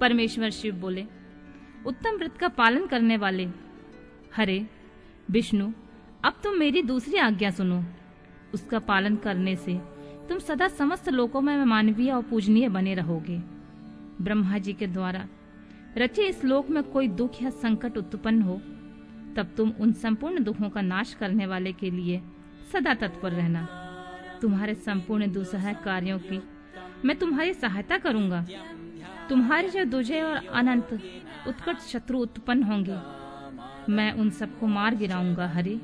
परमेश्वर शिव बोले, उत्तम व्रत का पालन करने वाले, हरे, विष्णु, अब तुम मेरी दूसरी आज्ञा सुनो। उसका पालन करने से तुम सदा समस्त लोकों में मानवीय और पूजनीय बने रहोगे। ब्रह्मा जी के द्वारा रचे इस लोक में कोई दुख या संकट उत्पन्न हो, तब तुम उन संपूर्ण दुखों का नाश करने वाले के लिए सदा तत्पर रहना। तुम्हारे संपूर्ण दुसह कार्यों की मैं तुम्हारी सहायता करूँगा। तुम्हारे जो दुजे और अनंत उत्कट शत्रु उत्पन्न होंगे, मैं उन सबको मार गिराऊँगा, हरि।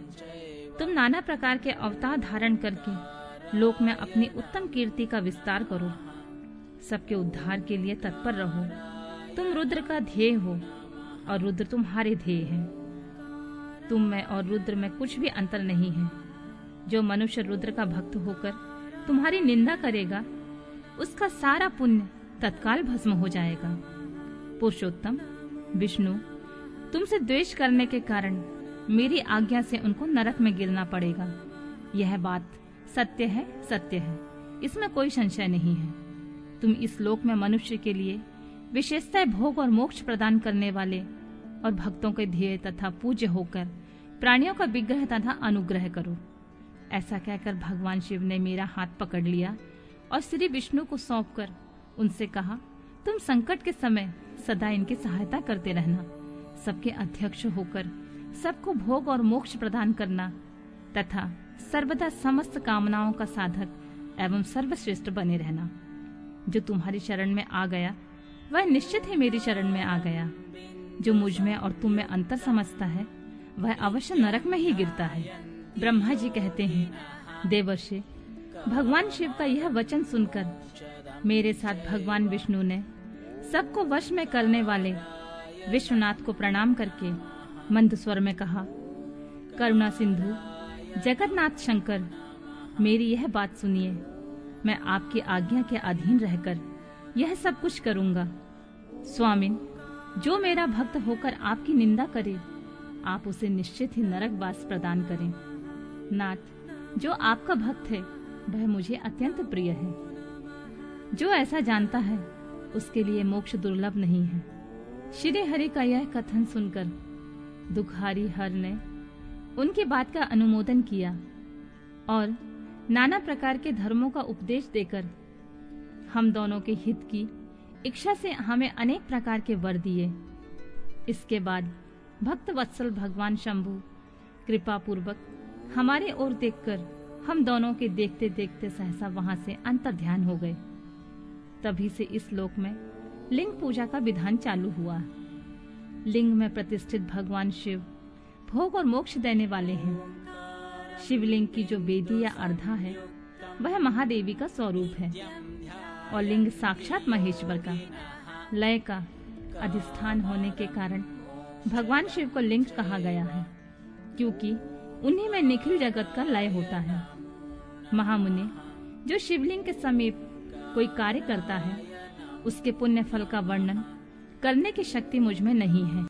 तुम नाना प्रकार के अवतार धारण करके लोक में अपनी उत्तम कीर्ति का विस्तार करो। सबके उद्धार के लिए तत्पर रहो। तुम रुद्र का ध्येय हो, और रुद्र तुम्हारे ध्येय है। तुम में और रुद्र में कुछ भी अंतर नहीं है। जो मनुष्य रुद्र का भक्त होकर तुम्हारी निंदा करेगा, उसका सारा पुण्य तत्काल भस्म हो जाएगा। पुरुषोत्तम, विष्णु, तुमसे द्वेष करने के कारण मेरी आज्ञा से उनको नरक में गिरना पड़ेगा। यह बात सत्य है सत्य है। इसमें कोई संशय नहीं है। तुम इस लोक में मनुष्य के लिए विशेषता भोग और मोक्ष प्रदान करने वाले और भक्तों के ध्येय तथा पूज्य होकर प्राणियों का विग्रह तथा अनुग्रह करो। ऐसा कहकर भगवान शिव ने मेरा हाथ पकड़ लिया और श्री विष्णु को सौंपकर उनसे कहा, तुम संकट के समय सदा इनकी सहायता करते रहना। सबके अध्यक्ष होकर, सबको भोग और मोक्ष प्रदान करना, तथा सर्वदा समस्त कामनाओं का साधक एवं सर्वश्रेष्ठ बने रहना। जो तुम्हारी शरण में आ गया, वह निश्चित ही मेरी शरण में आ गया। जो मुझमें और तुम में अंतर समझता है, वह अवश्य नरक में ही गिरता है। ब्रह्मा जी कहते हैं, देवर्षि, भगवान शिव का यह वचन सुनकर मेरे साथ भगवान विष्णु ने सबको वश में करने वाले विश्वनाथ को प्रणाम करके मंद स्वर में कहा, करुणा सिंधु, जगन्नाथ शंकर, मेरी यह बात सुनिए। मैं आपकी आज्ञा के अधीन रहकर यह सब कुछ करूँगा। स्वामिन जो मेरा भक्त होकर आपकी निंदा करे, आप उसे निश्चित ही नरक वास प्रदान करें। नाथ, जो आपका भक्त है, वह मुझे अत्यंत प्रिय है। जो ऐसा जानता है, उसके लिए मोक्ष दुर्लभ नहीं है। श्री हरि का यह कथन सुनकर दुखारी हर ने उनकी बात का अनुमोदन किया और नाना प्रकार के धर्मों का उपदेश देकर हम दोनों के हित की इच्छा से हमें अनेक प्रकार के वर दिए। इसके बाद भक्त वत्सल भगवान शंभु कृपा पूर्वक हमारे ओर देखकर हम दोनों के देखते देखते सहसा वहाँ से अंतर ध्यान हो गए। तभी से इस लोक में लिंग पूजा का विधान चालू हुआ। लिंग में प्रतिष्ठित भगवान शिव भोग और मोक्ष देने वाले हैं। शिवलिंग की जो वेदी या अर्धा है, वह महादेवी का स्वरूप है और लिंग साक्षात महेश्वर का, लय का अधिष्ठान होने के कारण भगवान शिव को लिंग कहा गया है, क्योंकि उन्हीं में निखिल जगत का लय होता है। महामुनि, जो शिवलिंग के समीप कोई कार्य करता है। उसके पुण्य फल का वर्णन करने की शक्ति मुझमें नहीं है।